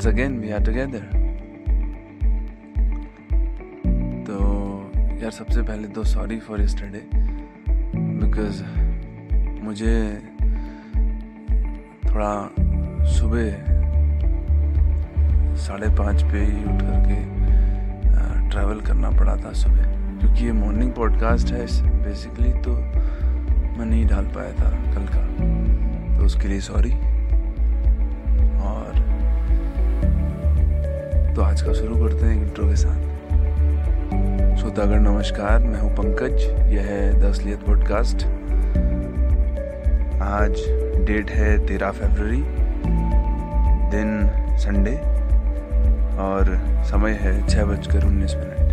Once again, we are together. तो यार सबसे पहले तो सॉरी फॉर यस्टरडे बिकॉज़ मुझे थोड़ा सुबह साढ़े पाँच पे ही उठ करके ट्रैवल करना पड़ा था सुबह क्योंकि ये मॉर्निंग पॉडकास्ट है बेसिकली तो मैं नहीं डाल पाया था कल का तो उसके लिए सॉरी तो आज का शुरू करते हैं इंट्रो के साथ। श्रोतागढ़ नमस्कार, मैं हूँ पंकज, यह है द असलियत पॉडकास्ट आज डेट है तेरह फरवरी, दिन संडे और समय है छः बजकर उन्नीस मिनट।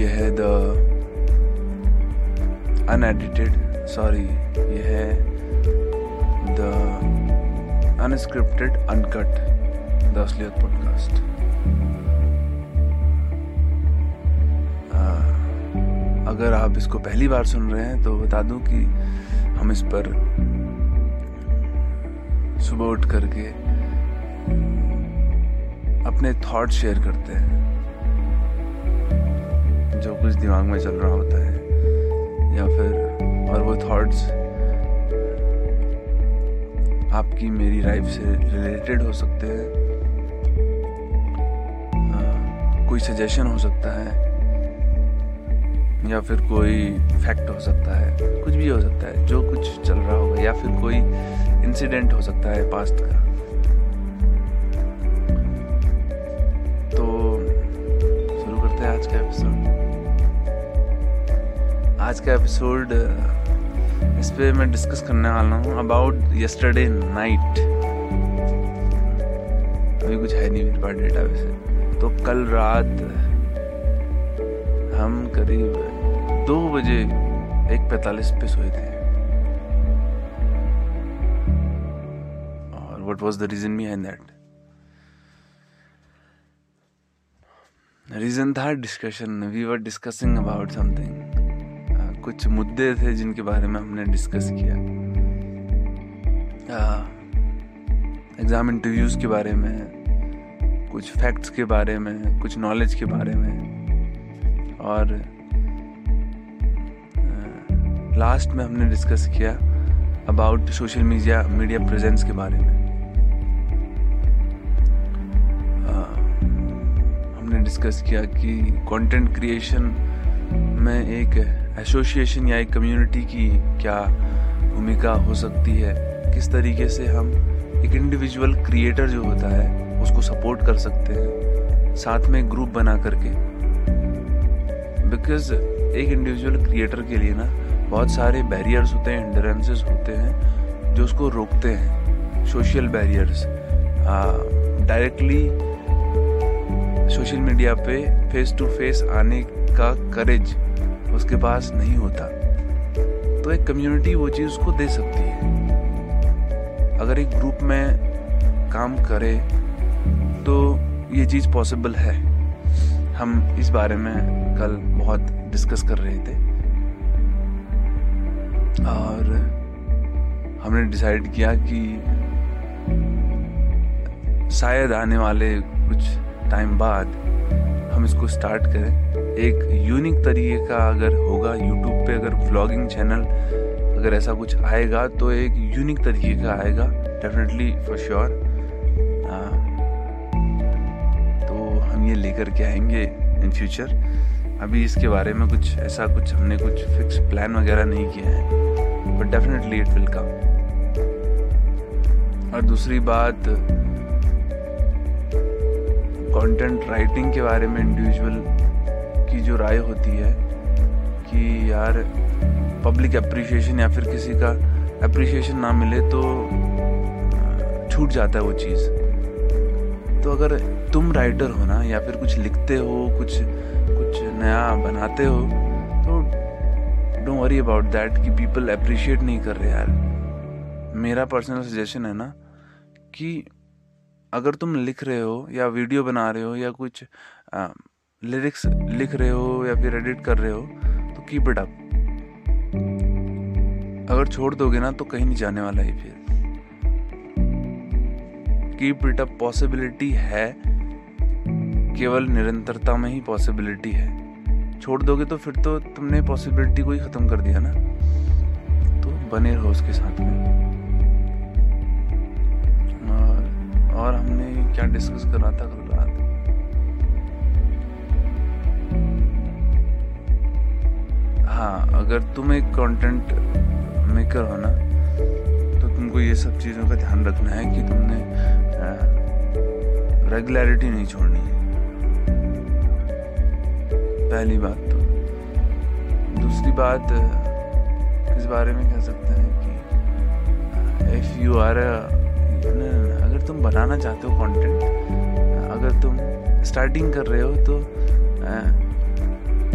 यह है द अनएडिटेड सॉरी यह है the unscripted uncut the Asliyat podcast अगर आप इसको पहली बार सुन रहे हैं तो बता दूँ कि हम इस पर सुबह उठ करके अपने थॉट शेयर करते हैं। जो कुछ दिमाग में चल रहा होता है, या फिर, और वो थॉट्स आपकी मेरी लाइफ से रिलेटेड हो सकते हैं। कोई सजेशन हो सकता है, या फिर कोई फैक्ट हो सकता है, कुछ भी हो सकता है, जो कुछ चल रहा होगा, या फिर कोई इंसिडेंट हो सकता है पास्ट का। तो शुरू करते हैं आज का एपिसोड आज का एपिसोड इस पे मैं डिस्कस करने वाला हूँ अबाउट यस्टरडे नाइट अभी कुछ है नहीं मेरे पास डेटा वैसे। तो कल रात हम करीब दो बजे एक पैतालीस पे सोए थे। और what was the reason behind that reason था discussion we were discussing about something कुछ मुद्दे थे जिनके बारे में हमने डिस्कस किया। एग्ज़ाम इंटरव्यूज़ के बारे में कुछ फैक्ट्स के बारे में कुछ नॉलेज के बारे में। और लास्ट में हमने डिस्कस किया about social media media presence के बारे में। आ, हमने डिस्कस किया कि कंटेंट क्रिएशन में एक एसोसिएशन या एक कम्युनिटी की क्या भूमिका हो सकती है? किस तरीके से हम एक इंडिविजुअल क्रिएटर जो होता है, उसको सपोर्ट कर सकते हैं? साथ में ग्रुप बना करके। बिकॉज़ एक इंडिविजुअल क्रिएटर के लिए ना, बहुत सारे बैरियर्स होते हैं इंडरेंसेस होते हैं, जो उसको रोकते हैं। Social barriers directly social media पे फेस टू फेस आने का करेज उसके पास नहीं होता। तो एक कम्युनिटी वो चीज़ उसको दे सकती है। अगर एक ग्रुप में काम करे तो ये चीज़ पॉसिबल है। हम इस बारे में कल बहुत डिस्कस कर रहे थे। और हमने डिसाइड किया कि शायद आने वाले कुछ टाइम बाद हम इसको स्टार्ट करें। एक यूनिक तरीके का अगर होगा यूट्यूब पे अगर व्लॉगिंग चैनल अगर ऐसा कुछ आएगा तो एक यूनिक तरीके का आएगा डेफिनेटली फॉर श्योर तो हम ये लेकर के आएँगे इन फ्यूचर अभी इसके बारे में कुछ, ऐसा कुछ हमने कुछ फिक्स प्लान वगैरह नहीं किया है but definitely it will come और दूसरी बात कंटेंट राइटिंग के बारे में इंडिविजुअल की जो राय होती है कि यार पब्लिक अप्रिशिएशन या फिर किसी का अप्रिशिएशन ना मिले तो छूट जाता है वो चीज़। तो अगर तुम राइटर हो ना, या फिर कुछ लिखते हो, कुछ कुछ नया बनाते हो तो डोंट वरी अबाउट दैट कि पीपल अप्रिशिएट नहीं कर रहे यार। मेरा पर्सनल सजेशन है ना कि अगर तुम लिख रहे हो या वीडियो बना रहे हो या कुछ लिरिक्स लिख रहे हो या फिर एडिट कर रहे हो तो कीप इट अप अगर छोड़ दोगे ना तो कहीं नहीं जाने वाला ही फिर. कीप इट अप पॉसिबिलिटी है केवल निरंतरता में ही पॉसिबिलिटी है. छोड़ दोगे तो फिर तो तुमने पॉसिबिलिटी को ही खत्म कर दिया ना. तो बने रहो उसके साथ में. और, हमने क्या डिस्कस करा था हाँ अगर तुम एक कंटेंट मेकर हो ना तो तुमको ये सब चीज़ों का ध्यान रखना है कि तुमने रेगुलरिटी नहीं छोड़नी है। पहली बात तो। दूसरी बात इस बारे में कह सकते हैं कि इफ़ यू आर अगर तुम बनाना चाहते हो कंटेंट अगर तुम स्टार्टिंग कर रहे हो तो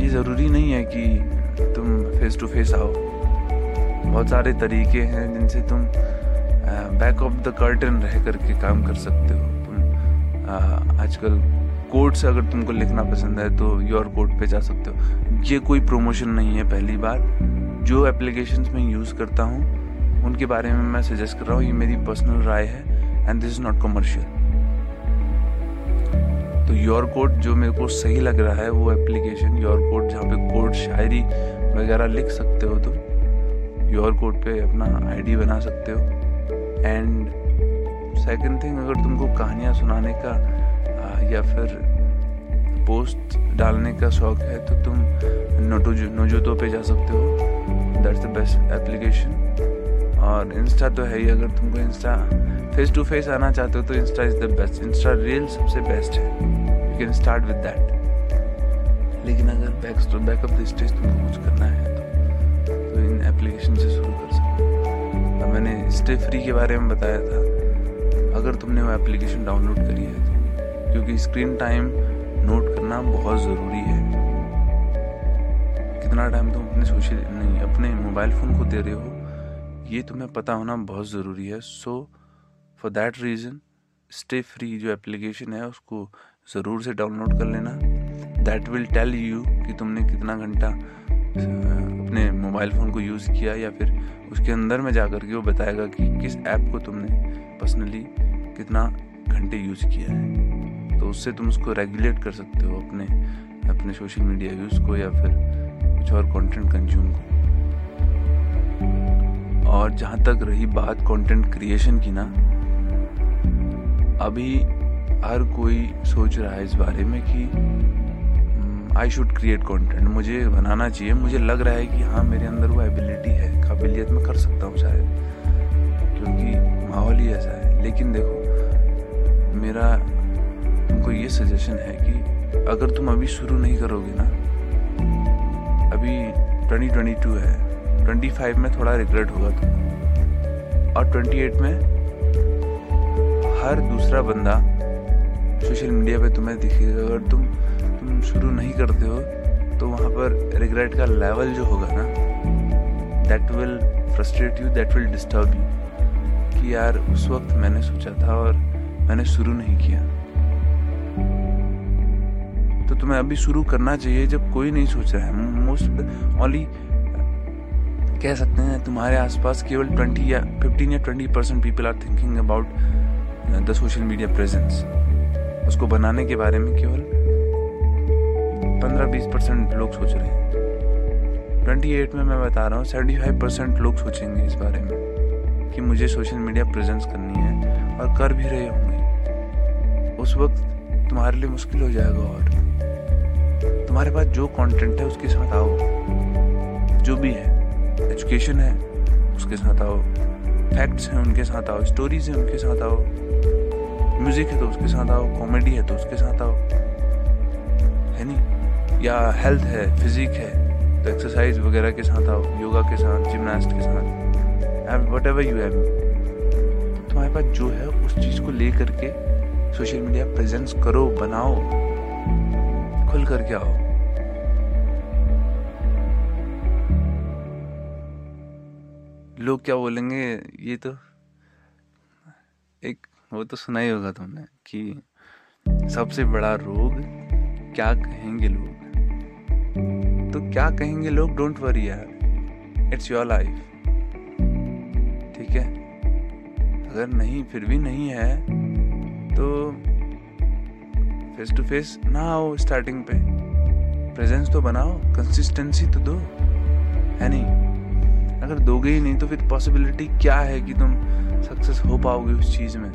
ये ज़रूरी नहीं है कि तुम फेस टू फेस आओ। बहुत सारे तरीके हैं जिनसे तुम बैक ऑफ़ द कर्टन रह करके काम कर सकते हो। तुम आजकल कोड से अगर तुमको लिखना पसंद है तो योर कोड पे जा सकते हो। ये कोई प्रमोशन नहीं है पहली बार जो एप्लीकेशन में यूज़ करता हूँ, उनके बारे में मैं सजेस्ट कर रहा हूँ, ये मेरी पर्सनल राय है and this is not commercial तो योर कोड जो मेरे को सही लग रहा है वो एप्लीकेशन योर कोड जहाँ पे कोड शायरी वगैरह लिख सकते हो तुम। योर कोड पे अपना आईडी बना सकते हो। एंड सेकंड थिंग अगर तुमको कहानियाँ सुनाने का या फिर पोस्ट डालने का शौक है तो तुम नोटो नोजोतो पे जा सकते हो। दैट्स द बेस्ट एप्लीकेशन और इंस्टा तो है ही, अगर तुमको इंस्टा फेस टू फेस आना चाहते हो तो Insta is the best Insta reel सबसे बेस्ट है। You can start with that लेकिन अगर back back of the stage तुमको कुछ करना है तो, तो इन एप्लीकेशन से शुरू कर सकते हो। मैंने स्टे फ्री के बारे में बताया था। अगर तुमने वो एप्लीकेशन डाउनलोड करी है तो क्योंकि स्क्रीन टाइम नोट करना बहुत ज़रूरी है। कितना टाइम तुम अपने सोशल नहीं अपने मोबाइल फ़ोन को दे रहे हो ये तुम्हें पता होना बहुत ज़रूरी है। So for that reason stay free जो एप्लीकेशन है उसको ज़रूर से डाउनलोड कर लेना। दैट विल टेल यू कि तुमने कितना घंटा अपने मोबाइल फ़ोन को यूज़ किया या फिर उसके अंदर में जा कर के वो बताएगा कि किस ऐप को तुमने पर्सनली कितना घंटे यूज़ किया है। तो उससे तुम उसको रेगुलेट कर सकते हो अपने अपने सोशल मीडिया यूज़ को या फिर कुछ और कंटेंट कंज्यूम को। और जहाँ तक रही बात कंटेंट क्रिएशन की ना, अभी हर कोई सोच रहा है इस बारे में कि आई शुड क्रिएट कंटेंट मुझे बनाना चाहिए। मुझे लग रहा है कि हाँ मेरे अंदर वो एबिलिटी है। काबिलियत मैं कर सकता हूँ शायद। क्योंकि माहौल ही ऐसा है। लेकिन देखो, मेरा तुमको ये सजेशन है कि अगर तुम अभी शुरू नहीं करोगे ना, अभी 2022 है। 25 में थोड़ा रिग्रेट होगा तुम। और 28 में हर दूसरा बंदा सोशल मीडिया पे तुम्हें दिखेगा। अगर तुम तुम शुरू नहीं करते हो तो वहाँ पर रिग्रेट का लेवल जो होगा ना that will frustrate you that will disturb you कि यार, उस वक्त मैंने सोचा था और मैंने शुरू नहीं किया। तो तुम्हें अभी शुरू करना चाहिए जब कोई नहीं सोच रहा है। मोस्ट ओनली कह सकते हैं, तुम्हारे आसपास केवल ट्वेंटी या फिफ्टीन या twenty percent people are thinking about the social media presence उसको बनाने के बारे में केवल पंद्रह बीस परसेंट लोग सोच रहे हैं। ट्वेंटी एट में मैं बता रहा हूँ, सेवेंटी फाइव परसेंट लोग सोचेंगे इस बारे में कि मुझे सोशल मीडिया प्रेजेंस करनी है और कर भी रहे होंगे। उस वक्त तुम्हारे लिए मुश्किल हो जाएगा और तुम्हारे पास जो कंटेंट है उसके साथ आओ। जो भी है एजुकेशन है, उसके साथ आओ। फैक्ट्स हैं, उनके साथ आओ। स्टोरीज हैं, उनके साथ आओ। म्यूज़िक है तो उसके साथ आओ। कॉमेडी है तो उसके साथ आओ। या हेल्थ है फिजिक है तो एक्सरसाइज वगैरह के साथ आओ योगा के साथ जिमनास्ट के साथ वट एवर यू हैव तुम्हारे पास जो है, उस चीज़ को ले करके सोशल मीडिया प्रेजेंस करो, बनाओ, खुल करके आओ। लोग क्या बोलेंगे, ये तो एक, वो तो सुना ही होगा तुमने कि सबसे बड़ा रोग क्या कहेंगे लोग? तो क्या कहेंगे लोग? डोंट वरी यार. इट्स योर लाइफ ठीक है? अगर नहीं, फिर भी नहीं है तो फेस टू फेस ना आओ स्टार्टिंग पे. प्रेजेंस तो बनाओ कंसिस्टेंसी तो दो. है नहीं? अगर दोगे ही नहीं तो फिर पॉसिबिलिटी क्या है कि तुम सक्सेस हो पाओगे उस चीज़ में?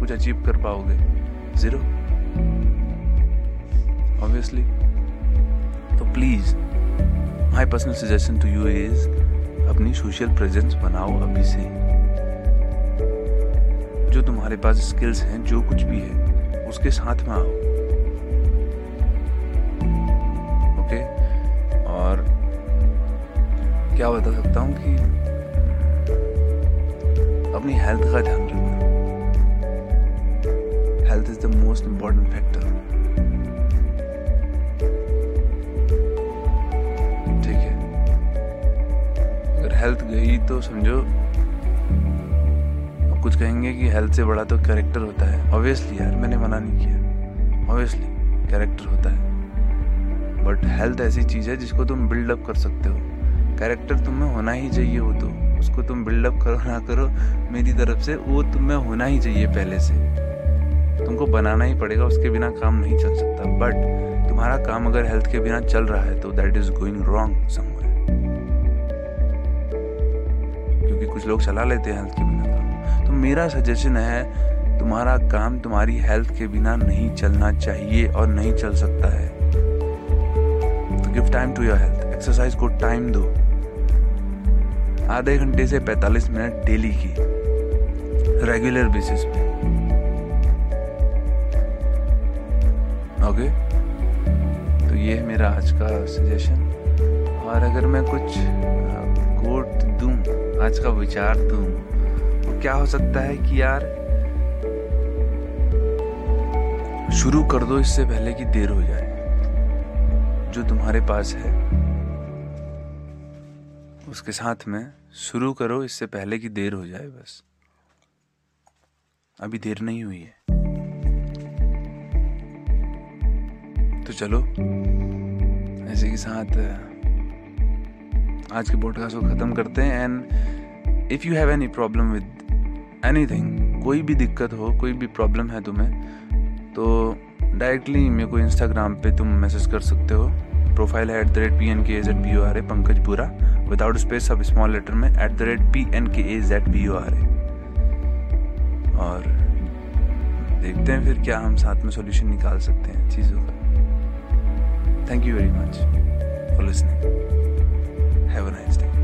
कुछ अचीव कर पाओगे. ज़ीरो ऑब्वियसली तो please my personal suggestion to you is अपनी सोशल प्रेजेंस बनाओ अभी से। जो तुम्हारे पास स्किल्स हैं, जो कुछ भी है, उसके साथ में आओ। ओके और क्या बता सकता हूँ कि अपनी हेल्थ का ध्यान रखना। Health is the most important factor health गई तो समझो। कुछ कहेंगे कि हेल्थ से बड़ा तो कैरेक्टर होता है। ऑब्वियसली यार, मैंने मना नहीं किया। ऑब्वियसली कैरेक्टर होता है। बट हेल्थ ऐसी चीज़ है जिसको तुम बिल्डअप कर सकते हो। कैरेक्टर तुम्हें होना ही चाहिए वो तो। उसको तुम बिल्डअप करो, ना करो, मेरी तरफ़ से वो तुम्हें होना ही चाहिए पहले से। तुमको बनाना ही पड़ेगा, उसके बिना काम नहीं चल सकता। बट तुम्हारा काम अगर हेल्थ के बिना चल रहा है तो that is going wrong somewhere कुछ लोग चला लेते हैं हेल्थ के बिना काम तो मेरा सजेशन है, तुम्हारा काम, तुम्हारी हेल्थ के बिना नहीं चलना चाहिए और नहीं चल सकता है। तो give time to your health exercise को टाइम दो। आधे घंटे से 45 मिनट डेली की। रेगुलर बेसिस पे। ओके तो ये है मेरा आज का सजेशन और अगर मैं कुछ कोट दूँ आज का विचार दूँ क्या हो सकता है कि यार, शुरू कर दो इससे पहले कि देर हो जाए, जो तुम्हारे पास है। उसके साथ में शुरू करो इससे पहले कि देर हो जाए बस। अभी देर नहीं हुई है। तो चलो, ऐसे के साथ आज के पॉडकास्ट को ख़त्म करते हैं and if you have any problem with anything कोई भी दिक्कत हो, कोई भी प्रॉब्लम है तुम्हें तो डायरेक्टली मेरे को इंस्टाग्राम पे तुम मैसेज कर सकते हो। प्रोफ़ाइल है at the rate P N K A Z B O R A Pankaj पूरा विदाउट स्पेस सब स्मॉल लेटर में at the rate P N K A Z B O R A और देखते हैं फिर क्या हम साथ में सॉल्यूशन निकाल सकते हैं चीज़ों का। Thank you very much for listening have a nice day